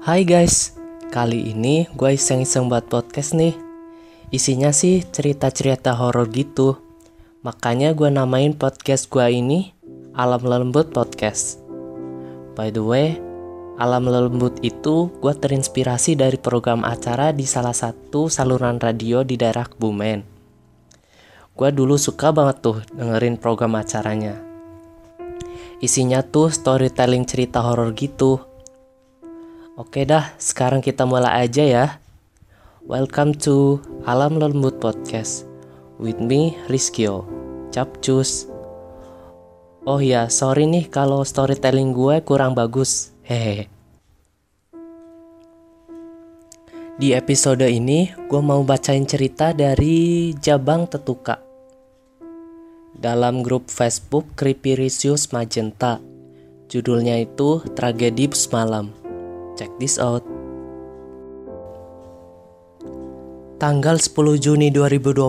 Hai guys, kali ini gue iseng-iseng buat podcast nih. Isinya sih cerita-cerita horor gitu. Makanya gue namain podcast gue ini Alam Lembut Podcast. By the way, Alam Lembut itu gue terinspirasi dari program acara di salah satu saluran radio di daerah Kebumen. Gue dulu suka banget tuh dengerin program acaranya. Isinya tuh storytelling cerita horor gitu. Oke dah, sekarang kita mulai aja ya. Welcome to Alam Lembut Podcast with me Rizkyo. Capcus. Oh ya, sorry nih kalau storytelling gue kurang bagus. Hehe. Di episode ini, gue mau bacain cerita dari Jabang Tetuka dalam grup Facebook Creepy Risius Magenta. Judulnya itu Tragedi Semalam. Check this out. Tanggal 10 Juni 2020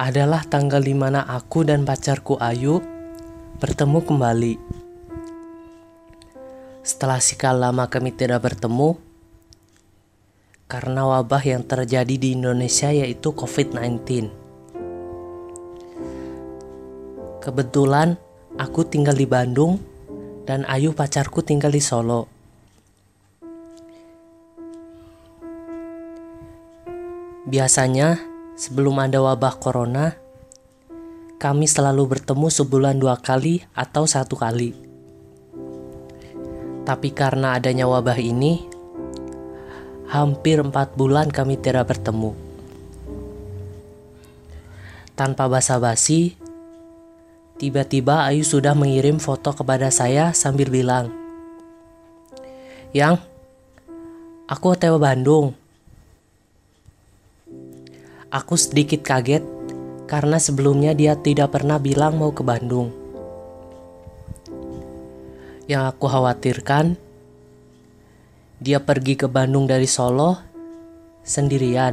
adalah tanggal di mana aku dan pacarku Ayu bertemu kembali. Setelah sekian lama kami tidak bertemu, karena wabah yang terjadi di Indonesia yaitu COVID-19. Kebetulan aku tinggal di Bandung dan Ayu pacarku tinggal di Solo. Biasanya sebelum ada wabah corona, kami selalu bertemu sebulan dua kali atau satu kali. Tapi karena adanya wabah ini, hampir empat bulan kami tidak bertemu. Tanpa basa-basi, Tiba-tiba Ayu sudah mengirim foto kepada saya sambil bilang, Yang, aku OTW Bandung. Aku sedikit kaget karena sebelumnya dia tidak pernah bilang mau ke Bandung. Yang aku khawatirkan, dia pergi ke Bandung dari Solo sendirian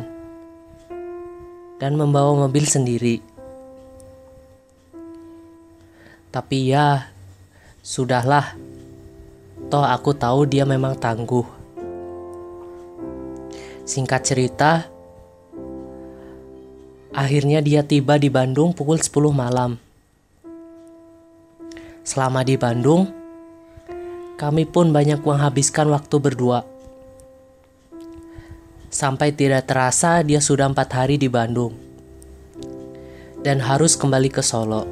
dan membawa mobil sendiri. Tapi ya, sudahlah. Toh aku tahu dia memang tangguh. Singkat cerita, akhirnya dia tiba di Bandung pukul 10 malam. Selama di Bandung, kami pun banyak menghabiskan waktu berdua. Sampai tidak terasa dia sudah empat hari di Bandung. Dan harus kembali ke Solo.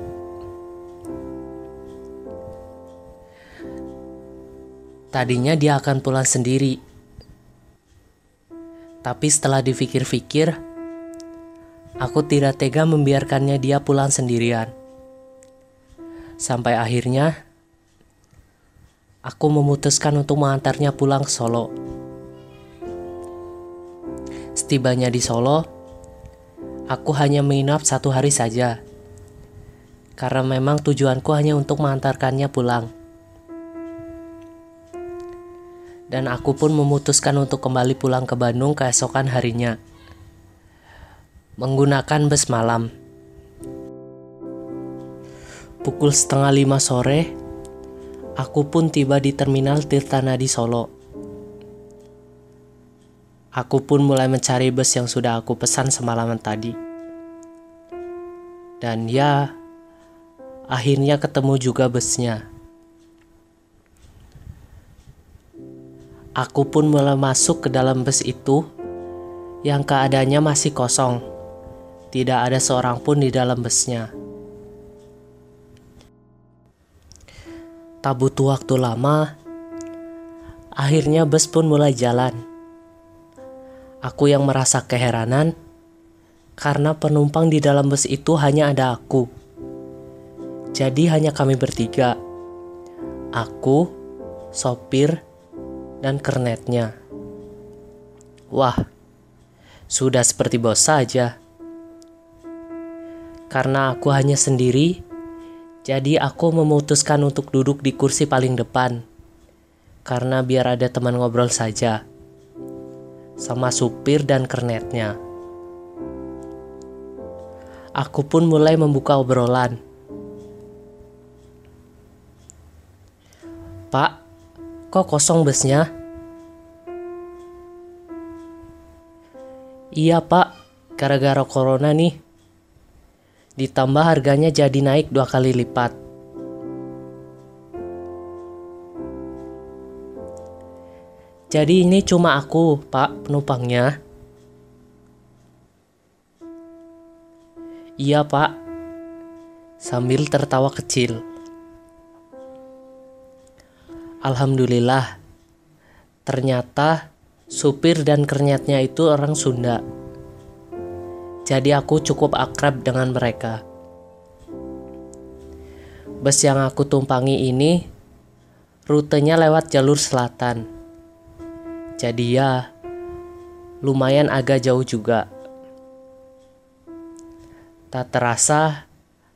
Tadinya dia akan pulang sendiri. Tapi setelah dipikir-pikir, aku tidak tega membiarkannya dia pulang sendirian. Sampai akhirnya, aku memutuskan untuk mengantarnya pulang ke Solo. Setibanya di Solo, aku hanya menginap satu hari saja. Karena memang tujuanku hanya untuk mengantarkannya pulang. dan aku pun memutuskan untuk kembali pulang ke Bandung keesokan harinya. Menggunakan bus malam. Pukul setengah lima sore, aku pun tiba di terminal Tirtanadi Solo. Aku pun mulai mencari bus yang sudah aku pesan semalaman tadi. Dan ya, akhirnya ketemu juga busnya. Aku pun mulai masuk ke dalam bus itu yang keadaannya masih kosong. Tidak ada seorang pun di dalam busnya. Tak butuh waktu lama, akhirnya bus pun mulai jalan. Aku yang merasa keheranan karena penumpang di dalam bus itu hanya ada aku. Jadi hanya kami bertiga. Aku, sopir, dan kernetnya. Wah, sudah seperti bos saja. Karena aku hanya sendiri, jadi aku memutuskan untuk duduk di kursi paling depan. Karena biar ada teman ngobrol saja. Sama supir dan kernetnya. Aku pun mulai membuka obrolan. Pak, Kok kosong busnya? Iya pak, gara-gara corona nih. Ditambah harganya jadi naik dua kali lipat. Jadi ini cuma aku, pak, penumpangnya. Iya pak, sambil tertawa kecil. Alhamdulillah, ternyata supir dan kernyatnya itu orang Sunda. Jadi aku cukup akrab dengan mereka. Bus yang aku tumpangi ini rutenya lewat jalur selatan. Jadi ya lumayan agak jauh juga. Tak terasa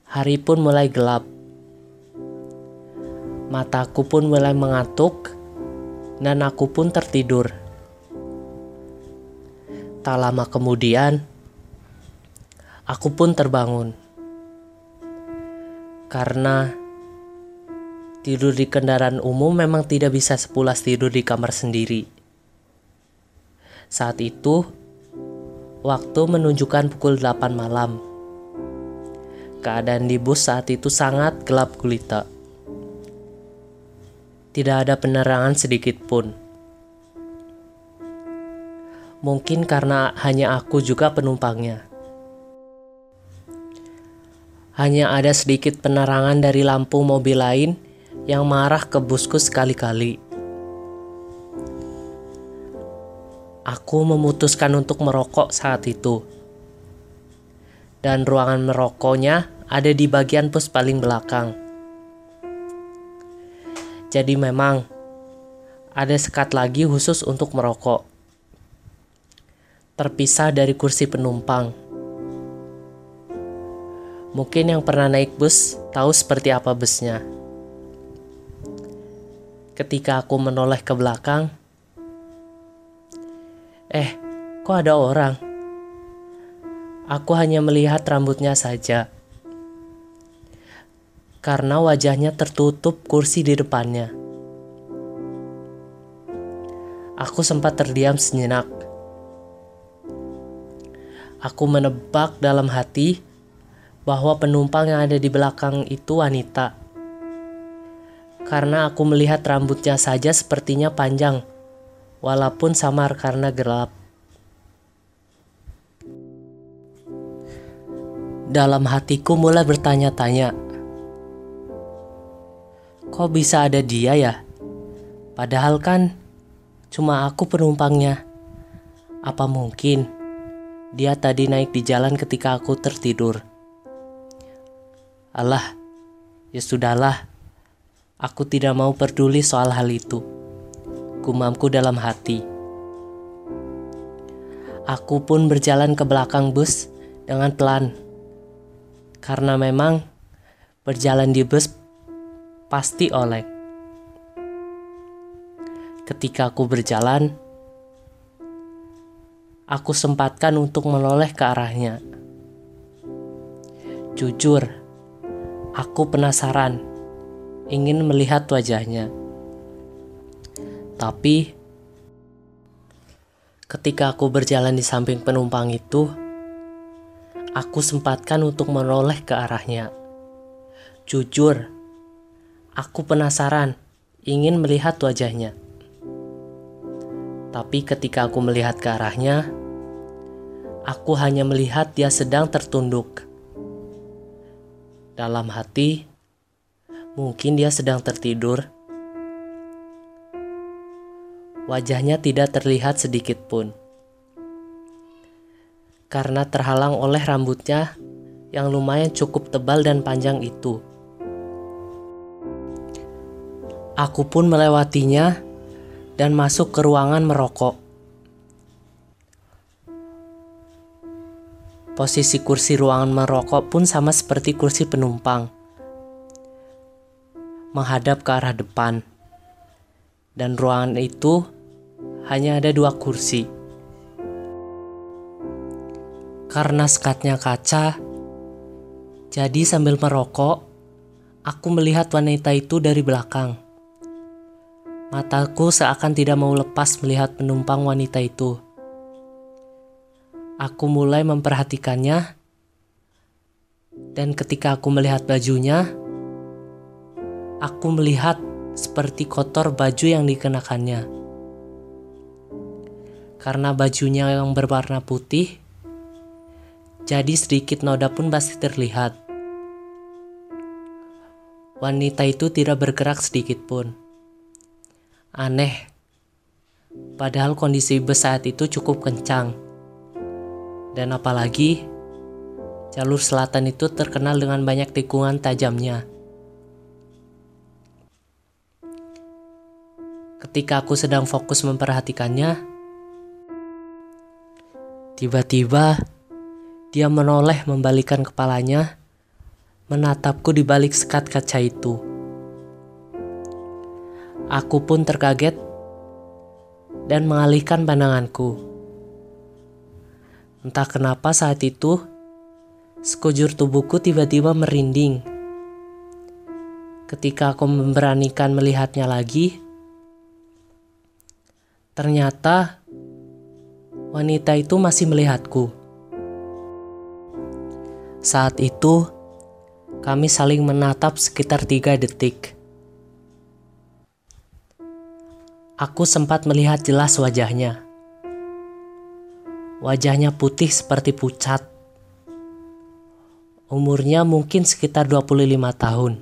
hari pun mulai gelap. Mataku pun mulai mengantuk dan aku pun tertidur. Tak lama kemudian, aku pun terbangun. Karena tidur di kendaraan umum memang tidak bisa sepulas tidur di kamar sendiri. Saat itu, waktu menunjukkan pukul 8 malam. Keadaan di bus saat itu sangat gelap gulita. Tidak ada penerangan sedikit pun. Mungkin karena hanya aku juga penumpangnya. Hanya ada sedikit penerangan dari lampu mobil lain yang marah ke busku sekali-kali. Aku memutuskan untuk merokok saat itu. Dan ruangan merokoknya ada di bagian bus paling belakang. Jadi memang ada sekat lagi khusus untuk merokok terpisah dari kursi penumpang. Mungkin yang pernah naik bus tahu seperti apa busnya. Ketika aku menoleh ke belakang, eh, kok ada orang? Aku hanya melihat rambutnya saja. Karena wajahnya tertutup kursi di depannya. Aku sempat terdiam sejenak Aku menebak dalam hati bahwa penumpang yang ada di belakang itu wanita. Karena aku melihat rambutnya saja sepertinya panjang, walaupun samar karena gelap. Dalam hatiku mulai bertanya-tanya, kok bisa ada dia ya? Padahal kan cuma aku penumpangnya. Apa mungkin? Dia tadi naik di jalan ketika aku tertidur. Allah, ya sudahlah. Aku tidak mau peduli soal hal itu. Gumamku dalam hati. Aku pun berjalan ke belakang bus dengan pelan. Karena memang berjalan di bus pasti oleng. Ketika aku berjalan, aku sempatkan untuk menoleh ke arahnya. Jujur, aku penasaran, ingin melihat wajahnya. Tapi, ketika aku berjalan di samping penumpang itu, aku sempatkan untuk menoleh ke arahnya. Jujur, aku penasaran, ingin melihat wajahnya. Tapi ketika aku melihat ke arahnya, Aku hanya melihat dia sedang tertunduk. Dalam hati, mungkin dia sedang tertidur. Wajahnya tidak terlihat sedikit pun. Karena terhalang oleh rambutnya yang lumayan cukup tebal dan panjang itu. Aku pun melewatinya dan masuk ke ruangan merokok. Posisi kursi ruangan merokok pun sama seperti kursi penumpang. Menghadap ke arah depan. Dan ruangan itu hanya ada dua kursi. Karena sekatnya kaca, jadi sambil merokok, aku melihat wanita itu dari belakang. Mataku seakan tidak mau lepas melihat penumpang wanita itu. Aku mulai memperhatikannya, dan ketika aku melihat bajunya, aku melihat seperti kotor baju yang dikenakannya. Karena bajunya yang berwarna putih, jadi sedikit noda pun pasti terlihat. Wanita itu tidak bergerak sedikit pun. Aneh, padahal kondisi bus saat itu cukup kencang dan apalagi, jalur selatan itu terkenal dengan banyak tikungan tajamnya. Ketika aku sedang fokus memperhatikannya, tiba-tiba dia menoleh membalikan kepalanya, menatapku di balik sekat kaca itu. Aku pun terkaget dan mengalihkan pandanganku. Entah kenapa saat itu, sekujur tubuhku tiba-tiba merinding. Ketika aku memberanikan melihatnya lagi, ternyata wanita itu masih melihatku. Saat itu, kami saling menatap sekitar tiga detik. Aku sempat melihat jelas wajahnya. Wajahnya putih seperti pucat. Umurnya mungkin sekitar 25 tahun.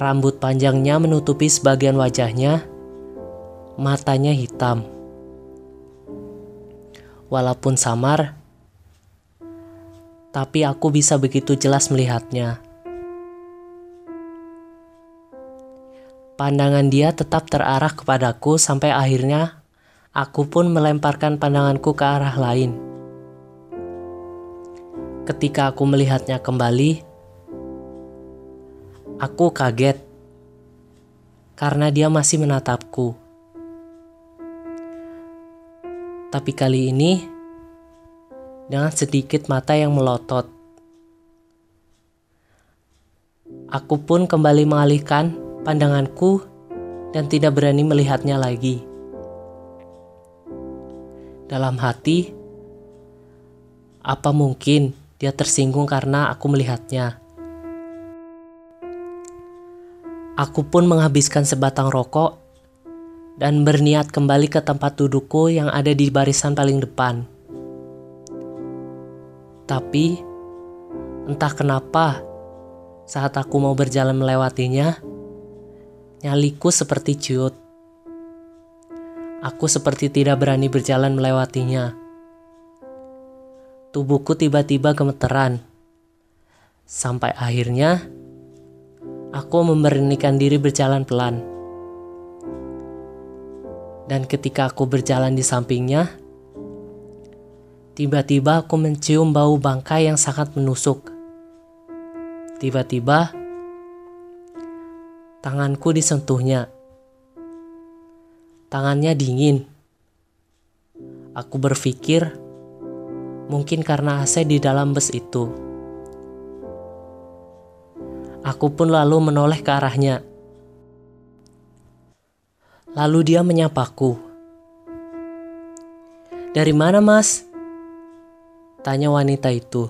Rambut panjangnya menutupi sebagian wajahnya. Matanya hitam. Walaupun samar, tapi aku bisa begitu jelas melihatnya. Pandangan dia tetap terarah kepadaku sampai akhirnya Aku pun melemparkan pandanganku ke arah lain. Ketika aku melihatnya kembali, aku kaget karena dia masih menatapku. Tapi kali ini, dengan sedikit mata yang melotot, aku pun kembali mengalihkan pandanganku dan tidak berani melihatnya lagi. Dalam hati, apa mungkin dia tersinggung karena aku melihatnya? Aku pun menghabiskan sebatang rokok dan berniat kembali ke tempat dudukku yang ada di barisan paling depan. Tapi, entah kenapa, saat aku mau berjalan melewatinya, nyaliku seperti ciut. Aku seperti tidak berani berjalan melewatinya. Tubuhku tiba-tiba gemeteran. Sampai akhirnya, aku memberanikan diri berjalan pelan. Dan ketika aku berjalan di sampingnya, tiba-tiba aku mencium bau bangkai yang sangat menusuk. Tiba-tiba, tanganku disentuhnya Tangannya dingin. Aku berpikir mungkin karena AC di dalam bus itu. Aku pun lalu menoleh ke arahnya. Lalu dia menyapaku. Dari mana mas? Tanya wanita itu.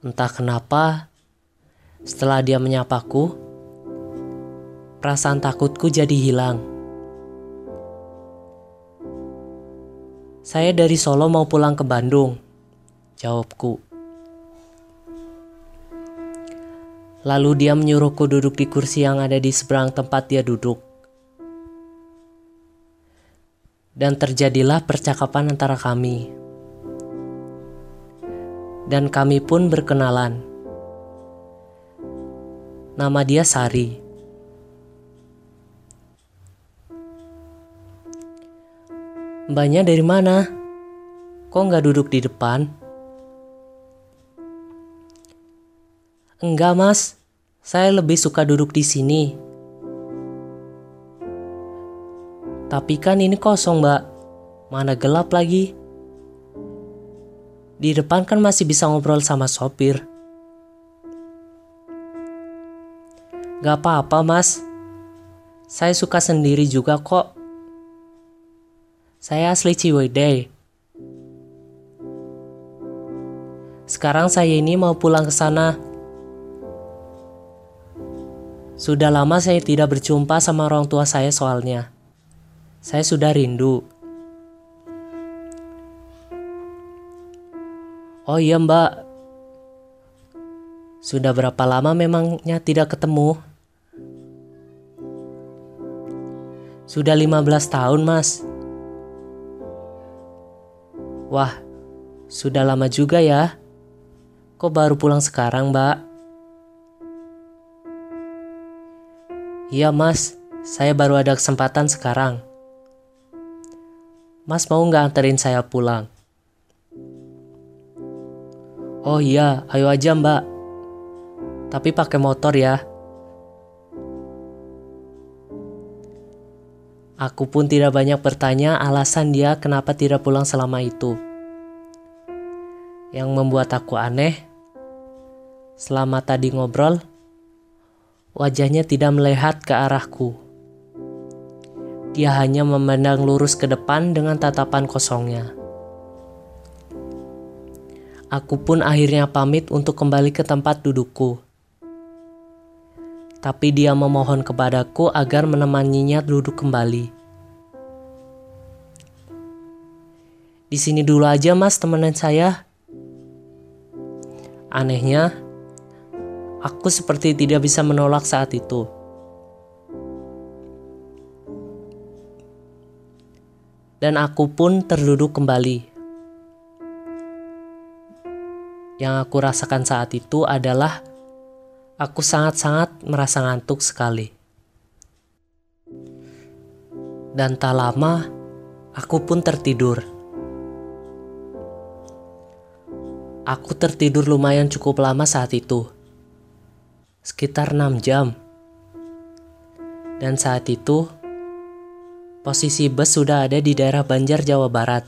Entah kenapa, setelah dia menyapaku, perasaan takutku jadi hilang. Saya dari Solo mau pulang ke Bandung, jawabku. Lalu dia menyuruhku duduk di kursi yang ada di seberang tempat dia duduk. Dan terjadilah percakapan antara kami. Dan kami pun berkenalan. Nama dia Sari. Mbaknya dari mana? Kok nggak duduk di depan? Enggak mas, saya lebih suka duduk di sini. Tapi kan ini kosong mbak, mana gelap lagi. Di depan kan masih bisa ngobrol sama sopir. Gak apa-apa mas, Saya suka sendiri juga kok. Saya asli Ciwidey. Sekarang saya ini mau pulang ke sana. Sudah lama saya tidak berjumpa sama orang tua saya soalnya. Saya sudah rindu. Oh iya mbak, sudah berapa lama memangnya tidak ketemu? Sudah 15 tahun, Mas. Wah, sudah lama juga ya. Kok baru pulang sekarang, Mbak? Iya, Mas. Saya baru ada kesempatan sekarang. Mas mau nggak anterin saya pulang? Oh iya, ayo aja mbak. Tapi pakai motor ya. Aku pun tidak banyak bertanya alasan dia kenapa tidak pulang selama itu. Yang membuat aku aneh, selama tadi ngobrol, wajahnya tidak melihat ke arahku. Dia hanya memandang lurus ke depan dengan tatapan kosongnya. Aku pun akhirnya pamit untuk kembali ke tempat dudukku. Tapi dia memohon kepadaku agar menemaninya duduk kembali. Di sini dulu aja mas temenan saya. Anehnya, aku seperti tidak bisa menolak saat itu. Dan aku pun terduduk kembali. Yang aku rasakan saat itu adalah aku sangat-sangat merasa ngantuk sekali. Dan tak lama, aku pun tertidur. Aku tertidur lumayan cukup lama saat itu. Sekitar 6 jam. Dan saat itu, posisi bus sudah ada di daerah Banjar, Jawa Barat.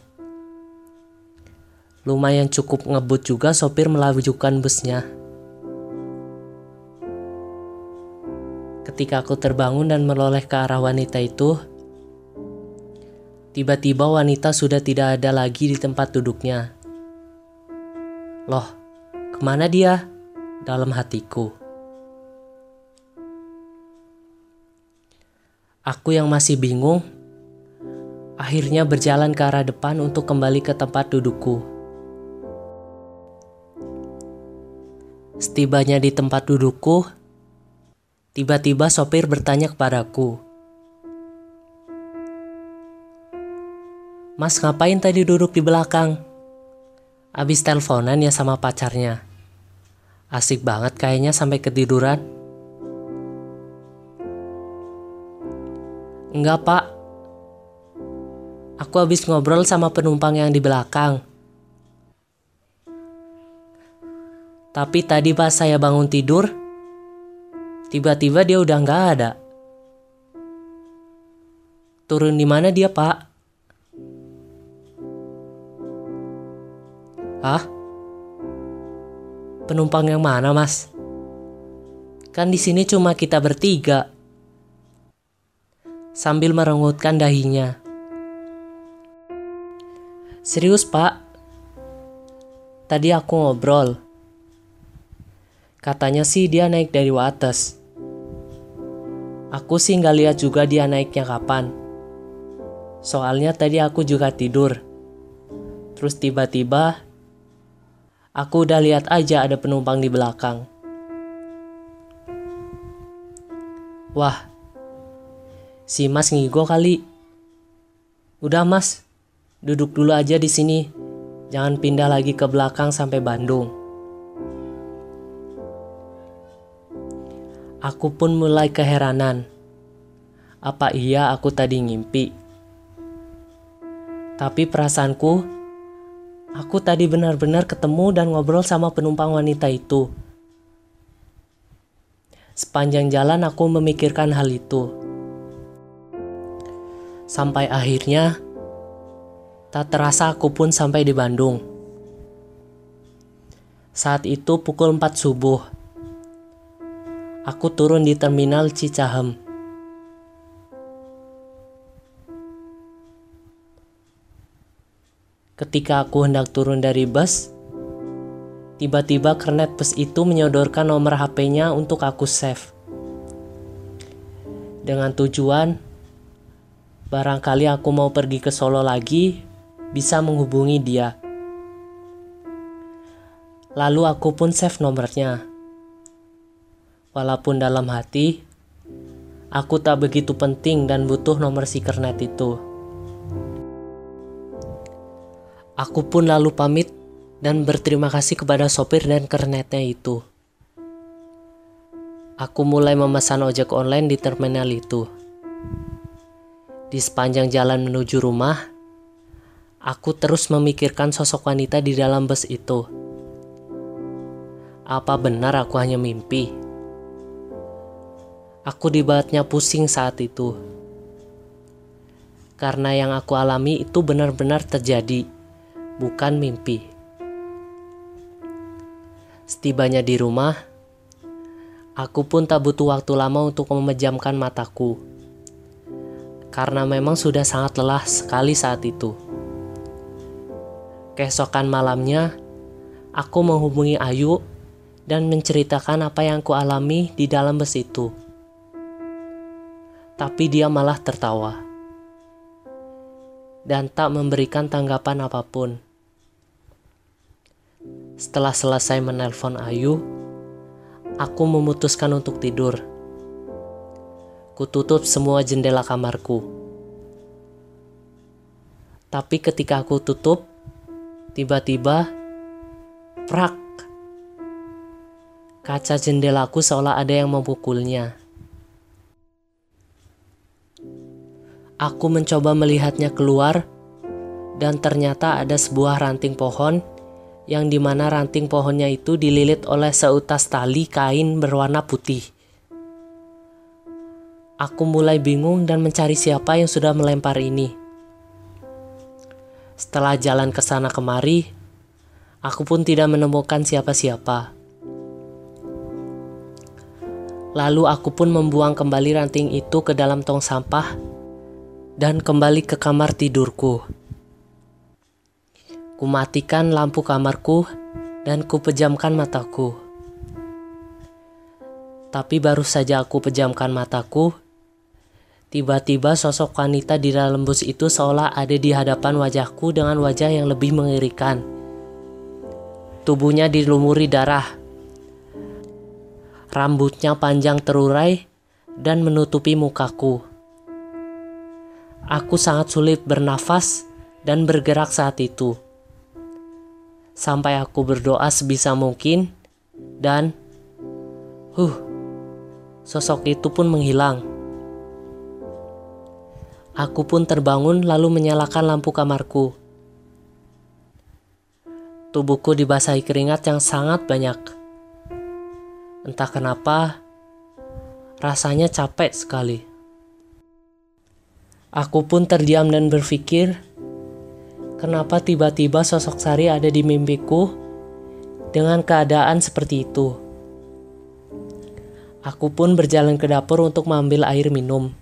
Lumayan cukup ngebut juga sopir melajukan busnya. Ketika aku terbangun dan meloleh ke arah wanita itu, tiba-tiba wanita sudah tidak ada lagi di tempat duduknya. Loh, ke mana dia? Dalam hatiku. Aku yang masih bingung, akhirnya berjalan ke arah depan untuk kembali ke tempat dudukku. Setibanya di tempat dudukku, tiba-tiba sopir bertanya kepadaku, "Mas, ngapain tadi duduk di belakang?" Abis teleponan ya sama pacarnya. Asik banget kayaknya sampai ketiduran. Enggak pak. Aku habis ngobrol sama penumpang yang di belakang. Tapi tadi pas saya bangun tidur, tiba-tiba dia udah nggak ada. Turun di mana dia, Pak? Hah? Penumpang yang mana, Mas? Kan di sini cuma kita bertiga. Sambil merengutkan dahinya. Serius, Pak? Tadi aku ngobrol. Katanya sih dia naik dari Wates. Aku sih nggak lihat juga dia naiknya kapan. Soalnya tadi aku juga tidur. Terus tiba-tiba Aku udah lihat aja ada penumpang di belakang. Wah, si Mas ngigo kali. Udah Mas, duduk dulu aja di sini. Jangan pindah lagi ke belakang sampai Bandung. Aku pun mulai keheranan. Apa iya aku tadi ngimpi? Tapi perasaanku Aku tadi benar-benar ketemu dan ngobrol sama penumpang wanita itu. Sepanjang jalan aku memikirkan hal itu. Sampai akhirnya, tak terasa aku pun sampai di Bandung. Saat itu pukul 4 subuh. Aku turun di terminal Cicahem. Ketika aku hendak turun dari bus, tiba-tiba kernet bus itu menyodorkan nomor HP-nya untuk aku save. Dengan tujuan, barangkali aku mau pergi ke Solo lagi, bisa menghubungi dia. Lalu aku pun save nomornya. Walaupun dalam hati, aku tak begitu penting dan butuh nomor si kernet itu. Aku pun lalu pamit dan berterima kasih kepada sopir dan kernetnya itu. Aku mulai memesan ojek online di terminal itu. Di sepanjang jalan menuju rumah, aku terus memikirkan sosok wanita di dalam bus itu. Apa benar aku hanya mimpi? Aku dibuatnya pusing saat itu. Karena yang aku alami itu benar-benar terjadi bukan mimpi. Setibanya di rumah, aku pun tak butuh waktu lama untuk memejamkan mataku. Karena memang sudah sangat lelah sekali saat itu. Keesokan malamnya, aku menghubungi Ayu dan menceritakan apa yang ku alami di dalam bus itu. Tapi dia malah tertawa dan tak memberikan tanggapan apa pun. Setelah selesai menelpon Ayu, aku memutuskan untuk tidur. Kututup semua jendela kamarku. Tapi ketika aku tutup, tiba-tiba prak. Kaca jendelaku seolah ada yang memukulnya. Aku mencoba melihatnya keluar, dan ternyata ada sebuah ranting pohon yang di mana ranting pohonnya itu dililit oleh seutas tali kain berwarna putih. Aku mulai bingung dan mencari siapa yang sudah melempar ini. Setelah jalan ke sana kemari, aku pun tidak menemukan siapa-siapa. Lalu aku pun membuang kembali ranting itu ke dalam tong sampah dan kembali ke kamar tidurku. Kumatikan lampu kamarku dan kupejamkan mataku. Tapi baru saja aku pejamkan mataku, tiba-tiba sosok wanita di dalam bus itu seolah ada di hadapan wajahku dengan wajah yang lebih mengerikan. Tubuhnya dilumuri darah. Rambutnya panjang terurai dan menutupi mukaku Aku sangat sulit bernafas dan bergerak saat itu. Sampai aku berdoa sebisa mungkin dan huh, sosok itu pun menghilang. Aku pun terbangun lalu menyalakan lampu kamarku. Tubuhku dibasahi keringat yang sangat banyak. Entah kenapa, rasanya capek sekali. Aku pun terdiam dan berpikir, kenapa tiba-tiba sosok Sari ada di mimpiku dengan keadaan seperti itu. Aku pun berjalan ke dapur untuk mengambil air minum.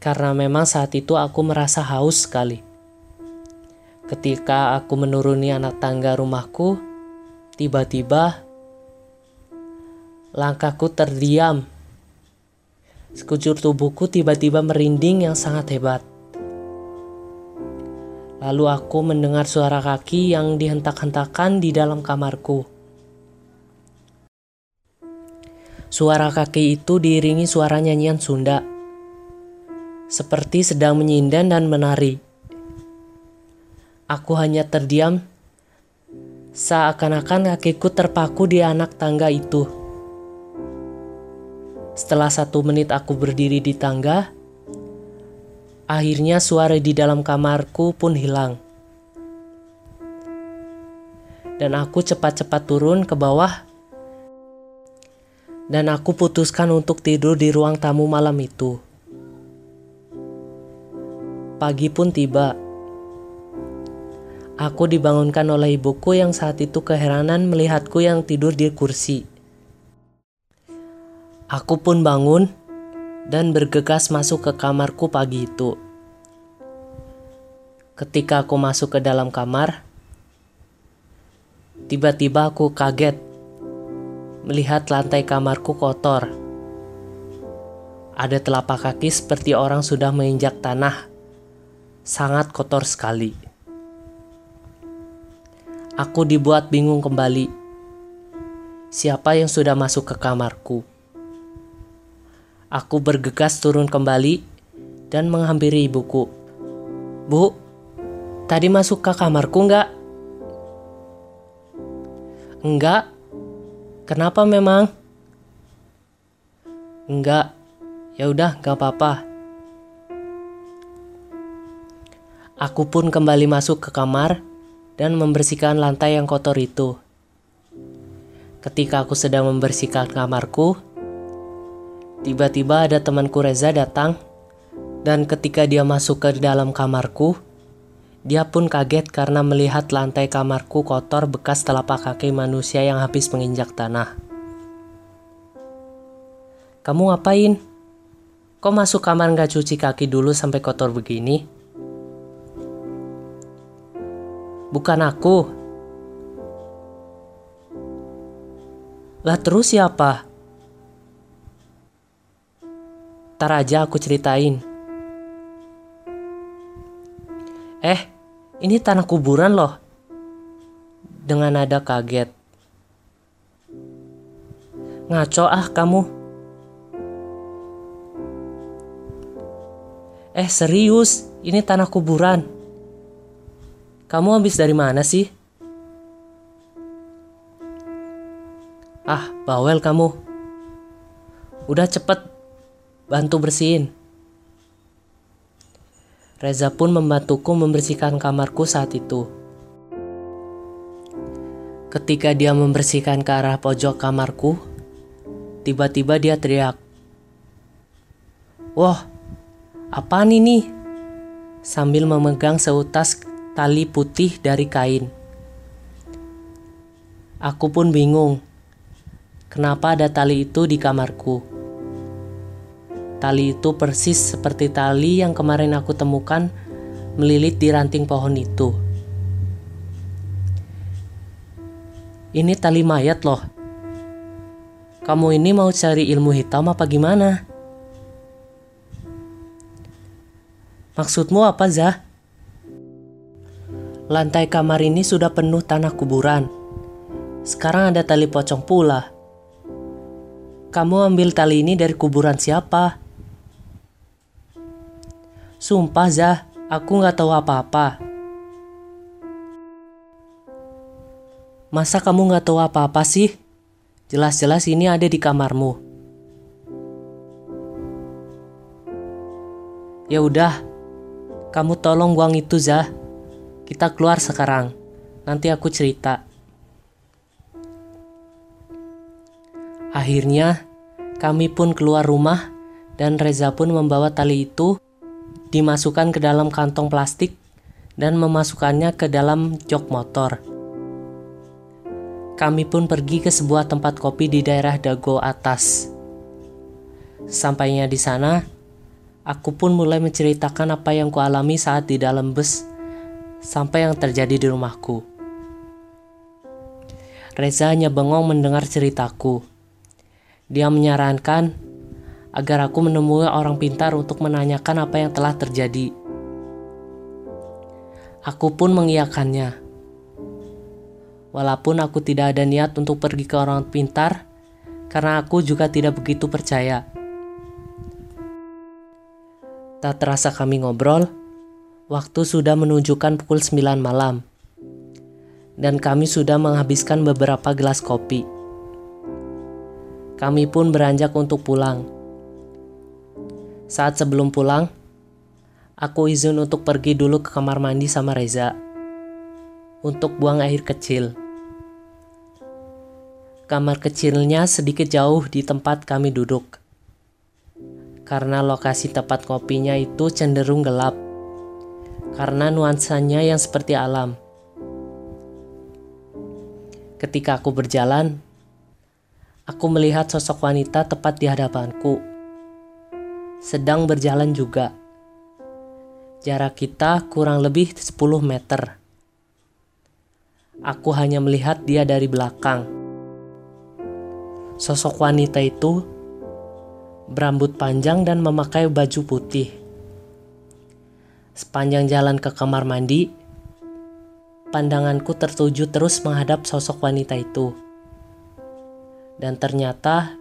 Karena memang saat itu aku merasa haus sekali. Ketika aku menuruni anak tangga rumahku, tiba-tiba langkahku terdiam Sekujur tubuhku tiba-tiba merinding yang sangat hebat. Lalu aku mendengar suara kaki yang dihentak-hentakan di dalam kamarku. Suara kaki itu diiringi suara nyanyian Sunda, seperti sedang menyindan dan menari. Aku hanya terdiam, seakan-akan kakiku terpaku di anak tangga itu. Setelah satu menit aku berdiri di tangga, akhirnya suara di dalam kamarku pun hilang. Dan aku cepat-cepat turun ke bawah dan aku putuskan untuk tidur di ruang tamu malam itu. Pagi pun tiba. Aku dibangunkan oleh ibuku yang saat itu keheranan melihatku yang tidur di kursi. Aku pun bangun dan bergegas masuk ke kamarku pagi itu. Ketika aku masuk ke dalam kamar, tiba-tiba aku kaget melihat lantai kamarku kotor. Ada telapak kaki seperti orang sudah menginjak tanah. Sangat kotor sekali. Aku dibuat bingung kembali. Siapa yang sudah masuk ke kamarku? Aku bergegas turun kembali dan menghampiri ibuku. Bu, Tadi masuk ke kamarku nggak? Enggak. Kenapa memang? Enggak. Ya udah, nggak apa-apa. Aku pun kembali masuk ke kamar dan membersihkan lantai yang kotor itu. Ketika aku sedang membersihkan kamarku, tiba-tiba ada temanku Reza datang dan ketika dia masuk ke dalam kamarku, dia pun kaget karena melihat lantai kamarku kotor bekas telapak kaki manusia yang habis menginjak tanah. Kamu ngapain? Kok masuk kamar nggak cuci kaki dulu sampai kotor begini? Bukan aku. Lah terus siapa? Ntar aja aku ceritain. Eh, ini tanah kuburan loh. Dengan nada kaget. Ngaco ah kamu. Eh serius, ini tanah kuburan. Kamu habis dari mana sih? Ah, bawel kamu. Udah cepet, bantu bersihin. Reza pun membantuku membersihkan kamarku saat itu. Ketika dia membersihkan ke arah pojok kamarku, tiba-tiba dia teriak. Wah, apa ini? Sambil memegang seutas tali putih dari kain. Aku pun bingung. Kenapa ada tali itu di kamarku? Tali itu persis seperti tali yang kemarin aku temukan melilit di ranting pohon itu. Ini tali mayat loh. Kamu ini mau cari ilmu hitam apa gimana? Maksudmu apa, Zah? Lantai kamar ini sudah penuh tanah kuburan. Sekarang ada tali pocong pula. Kamu ambil tali ini dari kuburan siapa? Sumpah Zah, aku nggak tahu apa-apa. Masa kamu nggak tahu apa-apa sih? Jelas-jelas ini ada di kamarmu. Ya udah, kamu tolong buang itu Zah. Kita keluar sekarang. Nanti aku cerita. Akhirnya, kami pun keluar rumah dan Reza pun membawa tali itu dimasukkan ke dalam kantong plastik dan memasukkannya ke dalam jok motor. Kami pun pergi ke sebuah tempat kopi di daerah Dago atas. Sampainya di sana, aku pun mulai menceritakan apa yang kualami saat di dalam bus sampai yang terjadi di rumahku. Reza hanya bengong mendengar ceritaku. Dia menyarankan agar aku menemui orang pintar untuk menanyakan apa yang telah terjadi. Aku pun mengiyakannya. Walaupun aku tidak ada niat untuk pergi ke orang pintar, karena aku juga tidak begitu percaya. Tak terasa kami ngobrol, waktu sudah menunjukkan pukul 9 malam. Dan kami sudah menghabiskan beberapa gelas kopi. Kami pun beranjak untuk pulang. Saat sebelum pulang, aku izin untuk pergi dulu ke kamar mandi sama Reza untuk buang air kecil. Kamar kecilnya sedikit jauh di tempat kami duduk. Karena lokasi tempat kopinya itu cenderung gelap. Karena nuansanya yang seperti alam. Ketika aku berjalan, aku melihat sosok wanita tepat di hadapanku sedang berjalan juga. Jarak kita kurang lebih 10 meter. Aku hanya melihat dia dari belakang. Sosok wanita itu berambut panjang dan memakai baju putih. Sepanjang jalan ke kamar mandi, pandanganku tertuju terus menghadap sosok wanita itu. Dan ternyata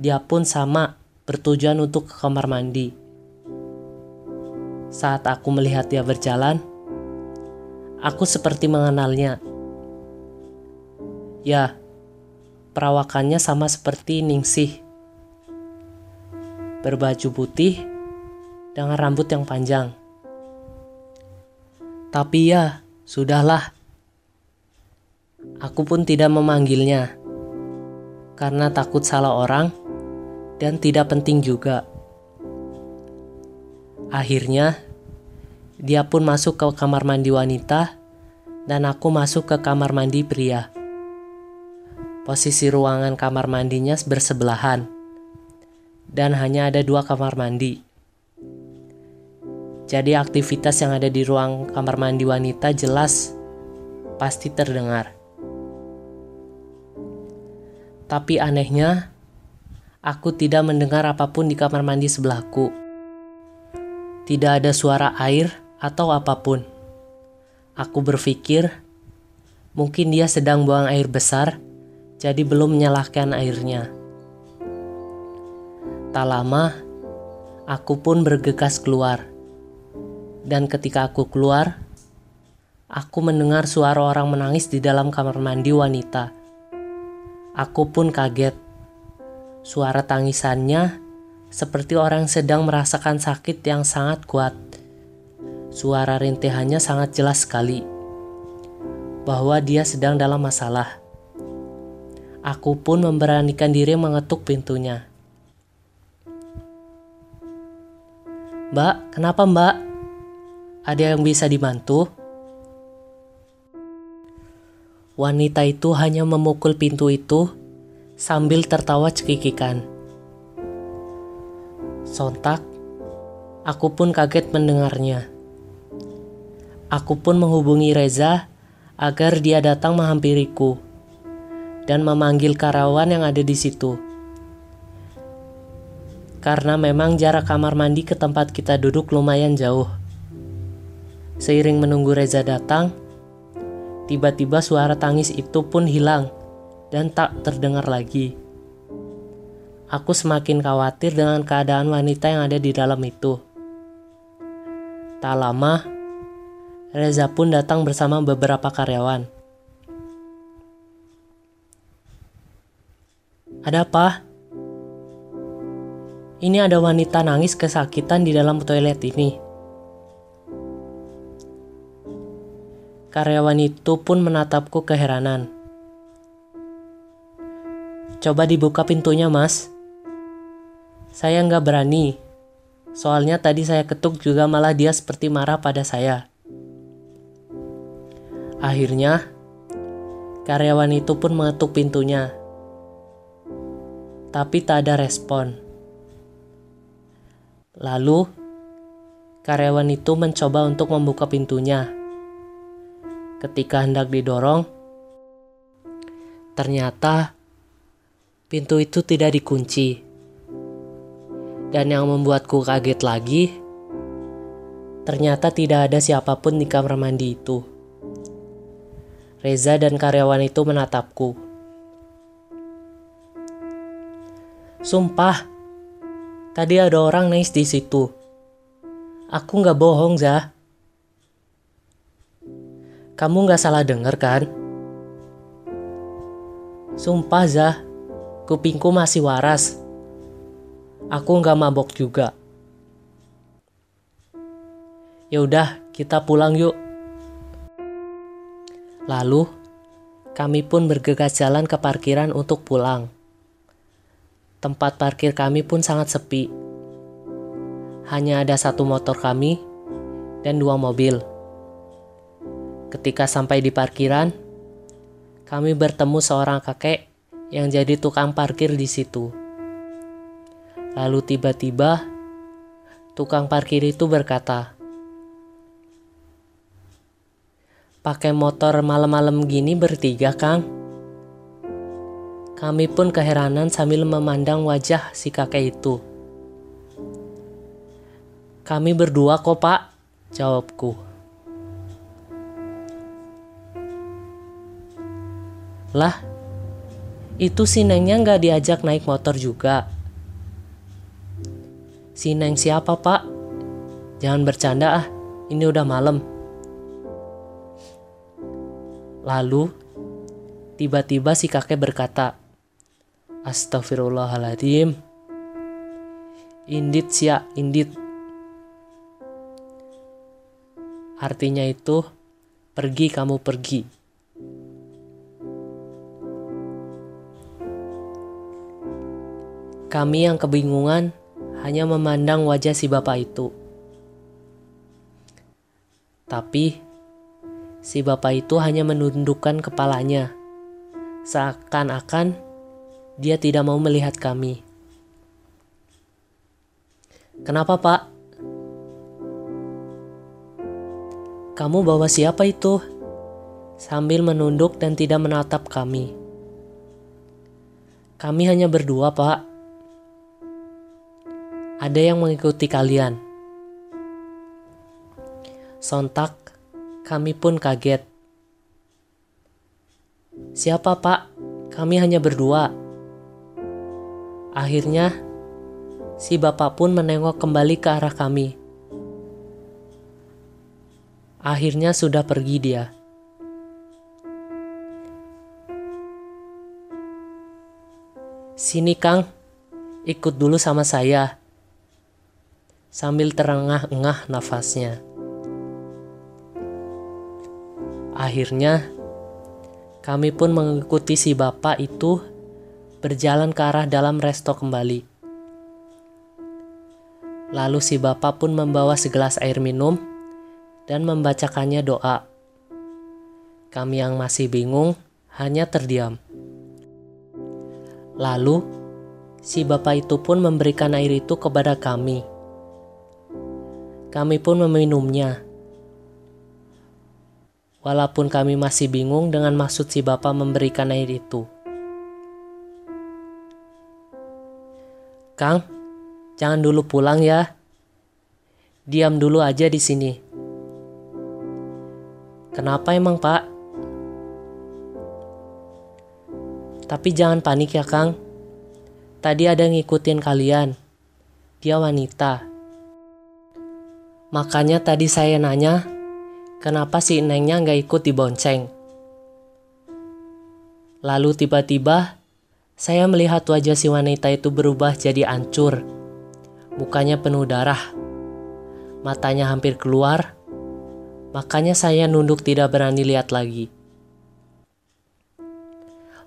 dia pun sama bertujuan untuk ke kamar mandi. Saat aku melihat dia berjalan, aku seperti mengenalnya. Ya, perawakannya sama seperti Ningsih. Berbaju putih dengan rambut yang panjang. Tapi ya, sudahlah. Aku pun tidak memanggilnya karena takut salah orang dan tidak penting juga. Akhirnya, dia pun masuk ke kamar mandi wanita, dan aku masuk ke kamar mandi pria. Posisi ruangan kamar mandinya bersebelahan, dan hanya ada dua kamar mandi. Jadi, aktivitas yang ada di ruang kamar mandi wanita jelas pasti terdengar. Tapi anehnya, aku tidak mendengar apa pun di kamar mandi sebelahku. Tidak ada suara air atau apa pun. Aku berpikir mungkin dia sedang buang air besar, jadi belum menyalahkan airnya. Tak lama, aku pun bergegas keluar. Dan ketika aku keluar, aku mendengar suara orang menangis di dalam kamar mandi wanita. Aku pun kaget. Suara tangisannya seperti orang sedang merasakan sakit yang sangat kuat. Suara rintihannya sangat jelas sekali bahwa dia sedang dalam masalah. Aku pun memberanikan diri mengetuk pintunya. Mbak, kenapa mbak? Ada yang bisa dibantu? Wanita itu hanya memukul pintu itu sambil tertawa cekikikan. Sontak, aku pun kaget mendengarnya. Aku pun menghubungi Reza agar dia datang menghampiriku dan memanggil karyawan yang ada di situ. Karena memang jarak kamar mandi ke tempat kita duduk lumayan jauh. Seiring menunggu Reza datang, tiba-tiba suara tangis itu pun hilang dan tak terdengar lagi. Aku semakin khawatir dengan keadaan wanita yang ada di dalam itu. Tak lama, Reza pun datang bersama beberapa karyawan. Ada apa? Ini ada wanita nangis kesakitan di dalam toilet ini. Karyawan itu pun menatapku keheranan. Coba dibuka pintunya, Mas. Saya nggak berani. Soalnya tadi saya ketuk juga malah dia seperti marah pada saya. Akhirnya, karyawan itu pun mengetuk pintunya. Tapi tak ada respon. Lalu, karyawan itu mencoba untuk membuka pintunya. Ketika hendak didorong, ternyata pintu itu tidak dikunci. Dan yang membuatku kaget lagi, ternyata tidak ada siapa pun di kamar mandi itu. Reza dan karyawan itu menatapku. Sumpah, tadi ada orang nangis di situ. Aku nggak bohong, Zah. Kamu nggak salah denger kan? Sumpah, Zah. Kupingku masih waras. Aku nggak mabok juga. Ya udah, kita pulang yuk. Lalu, kami pun bergegas jalan ke parkiran untuk pulang. Tempat parkir kami pun sangat sepi. Hanya ada satu motor kami dan dua mobil. Ketika sampai di parkiran, kami bertemu seorang kakek yang jadi tukang parkir di situ. Lalu tiba-tiba tukang parkir itu berkata, "Pakai motor malam-malam gini bertiga, Kang?" Kami pun keheranan sambil memandang wajah si kakek itu. Kami berdua kok, Pak, jawabku. Lah, itu si Nengnya nggak diajak naik motor juga. Si Neng siapa, Pak? Jangan bercanda ah, ini udah malam. Lalu, tiba-tiba si kakek berkata, Astagfirullahaladzim. Indit sia, indit. Artinya itu, pergi kamu pergi. Kami yang kebingungan hanya memandang wajah si bapak itu. Tapi si bapak itu hanya menundukkan kepalanya, seakan-akan dia tidak mau melihat kami. Kenapa, Pak? Kamu bawa siapa itu? Sambil menunduk dan tidak menatap kami. Kami hanya berdua, Pak. Ada yang mengikuti kalian. Sontak kami pun kaget. Siapa pak? Kami hanya berdua. Akhirnya, si bapak pun menengok kembali ke arah kami. Akhirnya sudah pergi dia. Sini Kang, ikut dulu sama saya. Sambil terengah-engah nafasnya. Akhirnya, kami pun mengikuti si bapak itu berjalan ke arah dalam resto kembali. Lalu si bapak pun membawa segelas air minum dan membacakannya doa. Kami yang masih bingung hanya terdiam. Lalu, si bapak itu pun memberikan air itu kepada kami. Kami pun meminumnya. Walaupun kami masih bingung dengan maksud si bapak memberikan air itu. Kang, jangan dulu pulang ya. Diam dulu aja di sini. Kenapa emang, Pak? Tapi jangan panik ya, Kang. Tadi ada yang ngikutin kalian. Dia wanita. Makanya tadi saya nanya, kenapa si Nengnya nggak ikut dibonceng. Lalu tiba-tiba saya melihat wajah si wanita itu berubah jadi ancur. Mukanya penuh darah. Matanya hampir keluar. Makanya saya nunduk tidak berani lihat lagi.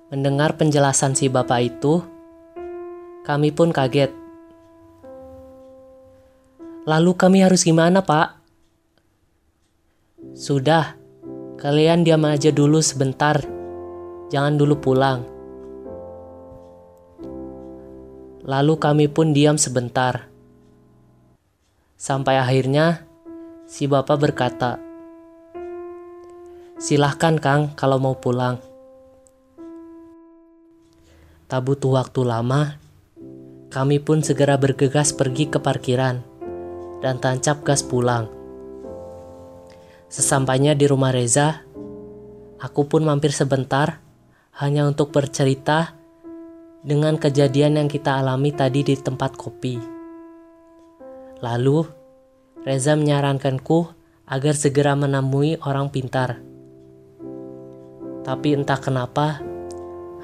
Mendengar penjelasan si bapak itu, kami pun kaget. Lalu kami harus gimana, Pak? Sudah, kalian diam aja dulu sebentar. Jangan dulu pulang. Lalu kami pun diam sebentar. Sampai akhirnya si bapak berkata, Silahkan Kang kalau mau pulang. Tak butuh waktu lama, kami pun segera bergegas pergi ke parkiran dan tancap gas pulang. Sesampainya di rumah Reza, aku pun mampir sebentar hanya untuk bercerita dengan kejadian yang kita alami tadi di tempat kopi. Lalu, Reza menyarankanku agar segera menemui orang pintar. Tapi entah kenapa,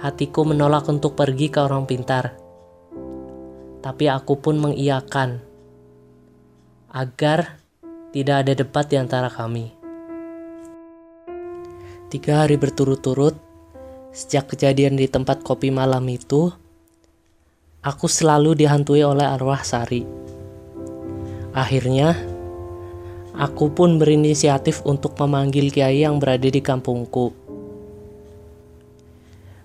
hatiku menolak untuk pergi ke orang pintar. Tapi aku pun mengiyakan agar tidak ada debat di antara kami. Tiga hari berturut-turut, sejak kejadian di tempat kopi malam itu, aku selalu dihantui oleh arwah Sari. Akhirnya, aku pun berinisiatif untuk memanggil kiai yang berada di kampungku.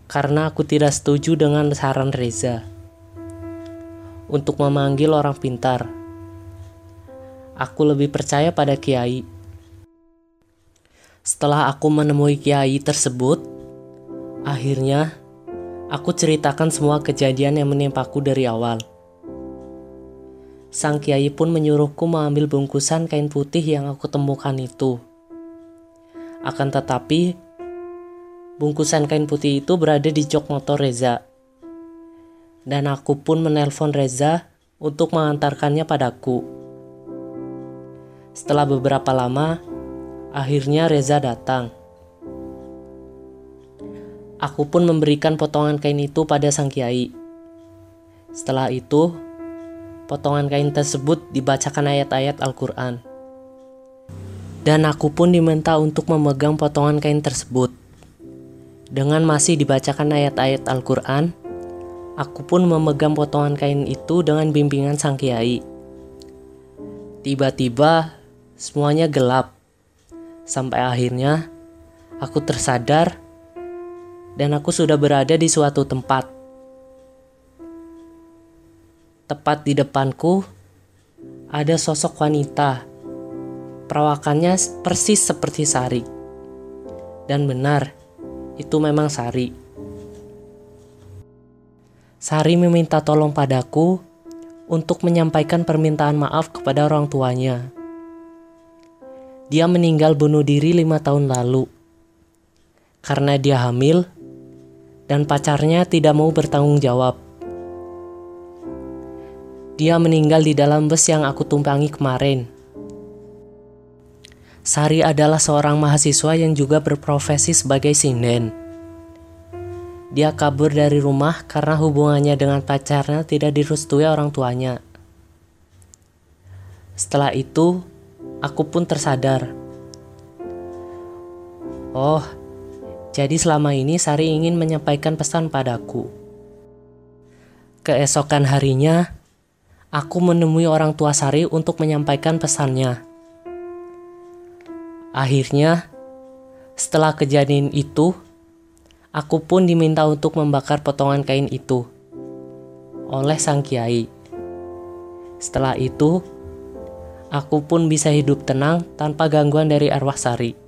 Karena aku tidak setuju dengan saran Reza untuk memanggil orang pintar aku lebih percaya pada kiai. Setelah aku menemui kiai tersebut, akhirnya aku ceritakan semua kejadian yang menimpaku dari awal. Sang kiai pun menyuruhku mengambil bungkusan kain putih yang aku temukan itu. Akan tetapi, bungkusan kain putih itu berada di jok motor Reza. Dan aku pun menelpon Reza untuk mengantarkannya padaku. Setelah beberapa lama, Akhirnya Reza datang. Aku pun memberikan potongan kain itu pada sang kiai. Setelah itu, potongan kain tersebut dibacakan ayat-ayat Al-Quran. Dan aku pun diminta untuk memegang potongan kain tersebut. Dengan masih dibacakan ayat-ayat Al-Quran, aku pun memegang potongan kain itu dengan bimbingan sang kiai. Tiba-tiba, semuanya gelap. Sampai akhirnya aku tersadar dan aku sudah berada di suatu tempat. Tepat di depanku ada sosok wanita. Perawakannya persis seperti Sari. Dan benar, itu memang Sari. Sari meminta tolong padaku untuk menyampaikan permintaan maaf kepada orang tuanya. Dia meninggal bunuh diri lima tahun lalu karena dia hamil dan pacarnya tidak mau bertanggung jawab. Dia meninggal di dalam bus yang aku tumpangi kemarin. Sari adalah seorang mahasiswa yang juga berprofesi sebagai sinden. Dia kabur dari rumah karena hubungannya dengan pacarnya tidak direstui orang tuanya. Setelah itu, aku pun tersadar. Oh, jadi selama ini Sari ingin menyampaikan pesan padaku. Keesokan harinya, aku menemui orang tua Sari untuk menyampaikan pesannya. Akhirnya, setelah kejadian itu, aku pun diminta untuk membakar potongan kain itu oleh sang kiai. Setelah itu, aku pun bisa hidup tenang tanpa gangguan dari arwah Sari.